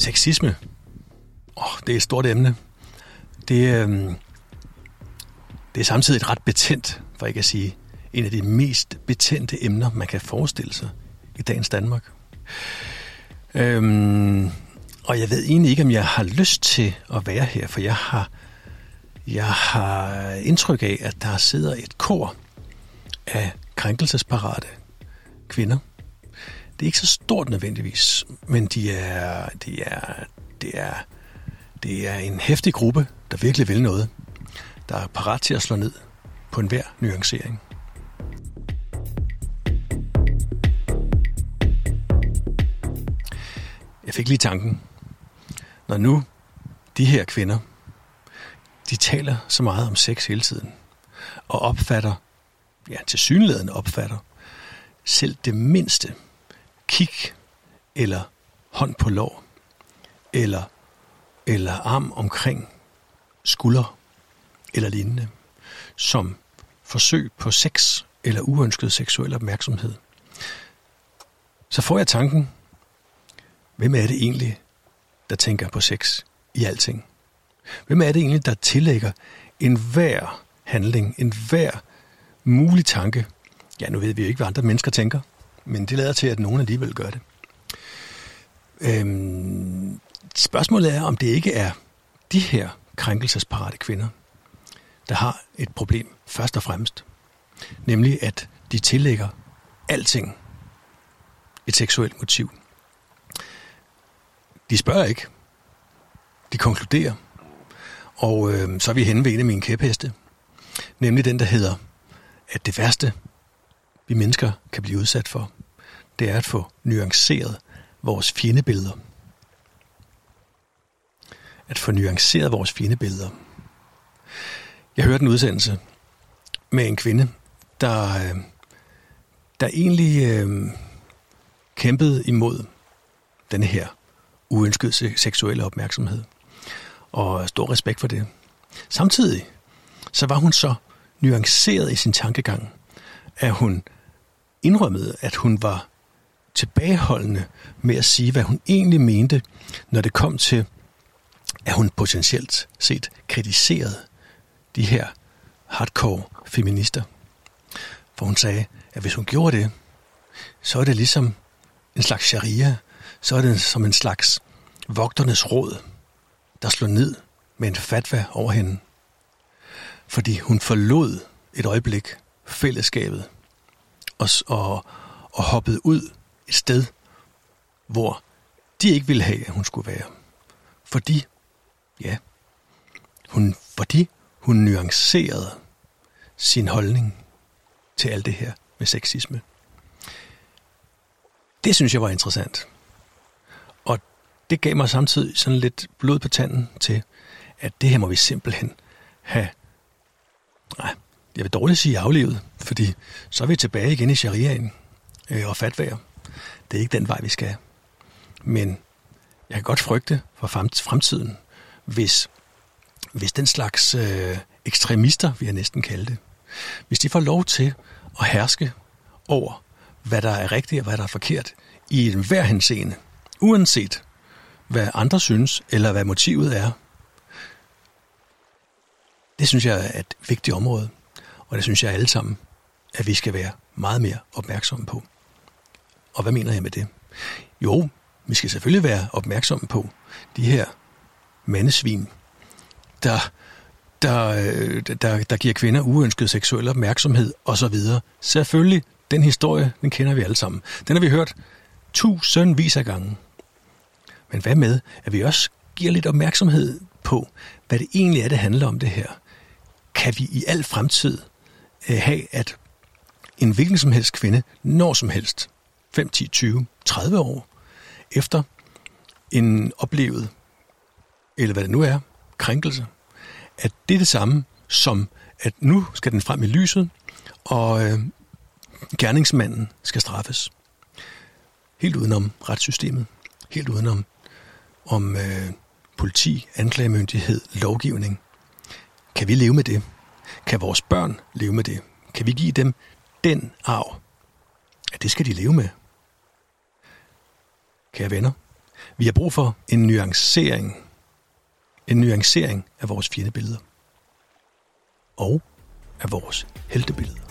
Sexisme. Oh, det er et stort emne. Det, øh, det er samtidig et ret betændt, for ikke at sige, en af de mest betændte emner, man kan forestille sig i dagens Danmark. Øhm, og jeg ved egentlig ikke, om jeg har lyst til at være her, for jeg har, jeg har indtryk af, at der sidder et kor af krænkelsesparate kvinder. Det er ikke så stort nødvendigvis, men de er, de er, det er, det er en hæftig gruppe, der virkelig vil noget, der er parat til at slå ned på enhver nuancering. Jeg fik lige tanken, når nu de her kvinder, de taler så meget om sex hele tiden, og opfatter, ja til synligheden opfatter, selv det mindste kig eller hånd på lår, eller, eller arm omkring skulder eller lignende, som forsøg på sex eller uønsket seksuel opmærksomhed, så får jeg tanken, hvem er det egentlig, der tænker på sex i alting? Hvem er det egentlig, der tillægger enhver handling, enhver mulig tanke? Ja, nu ved vi jo ikke, hvad andre mennesker tænker, men det lader til, at nogen alligevel gør det. Øhm, spørgsmålet er, om det ikke er de her krænkelsesparate kvinder, der har et problem først og fremmest. Nemlig, at de tillægger alting et seksuelt motiv. De spørger ikke. De konkluderer. Og øh, så er vi henne ved en af mine kæpheste. Nemlig den, der hedder, at det værste, vi mennesker kan blive udsat for, det er at få nuanceret vores fjendebilleder. At få nuanceret vores fjendebilleder. Jeg hørte en udsendelse med en kvinde, der, øh, der egentlig øh, kæmpede imod denne her uønsket seksuelle opmærksomhed. Og stor respekt for det. Samtidig så var hun så nuanceret i sin tankegang, at hun indrømmede, at hun var tilbageholdende med at sige, hvad hun egentlig mente, når det kom til, at hun potentielt set kritiserede de her hardcore feminister. For hun sagde, at hvis hun gjorde det, så er det ligesom en slags sharia, så er det som en slags vogternes råd, der slår ned med en fatwa over hende. Fordi hun forlod et øjeblik fællesskabet og, og, og hoppede ud et sted, hvor de ikke ville have, at hun skulle være. Fordi, ja, hun, fordi hun nuancerede sin holdning til alt det her med sexisme. Det synes jeg var interessant. Og det gav mig samtidig sådan lidt blod på tanden til, at det her må vi simpelthen have, nej, jeg vil dårligt sige aflevet, fordi så er vi tilbage igen i shariaen øh, og fatvager. Det er ikke den vej, vi skal. Men jeg kan godt frygte for fremtiden, hvis, hvis den slags øh, ekstremister, vi har næsten kalde det, hvis de får lov til at herske over, hvad der er rigtigt og hvad der er forkert i enhver henseende, uanset hvad andre synes, eller hvad motivet er. Det synes jeg er et vigtigt område, og det synes jeg alle sammen, at vi skal være meget mere opmærksomme på. Og hvad mener jeg med det? Jo, vi skal selvfølgelig være opmærksomme på de her mandesvin, der, der, øh, der, der giver kvinder uønsket seksuel opmærksomhed osv. Selvfølgelig, den historie, den kender vi alle sammen. Den har vi hørt tusindvis af gange. Men hvad med, at vi også giver lidt opmærksomhed på, hvad det egentlig er, det handler om det her? Kan vi i al fremtid Øh, have, at en hvilken som helst kvinde, når som helst, 5, 10, 20, 30 år efter en oplevet, eller hvad det nu er, krænkelse, at det er det samme som, at nu skal den frem i lyset, og øh, gerningsmanden skal straffes. Helt udenom retssystemet. Helt udenom om øh, politi, anklagemyndighed, lovgivning. Kan vi leve med det? Kan vores børn leve med det? Kan vi give dem den arv? Ja, det skal de leve med. Kære venner, vi har brug for en nuancering. En nuancering af vores fjendebilleder. Og af vores heltebilleder.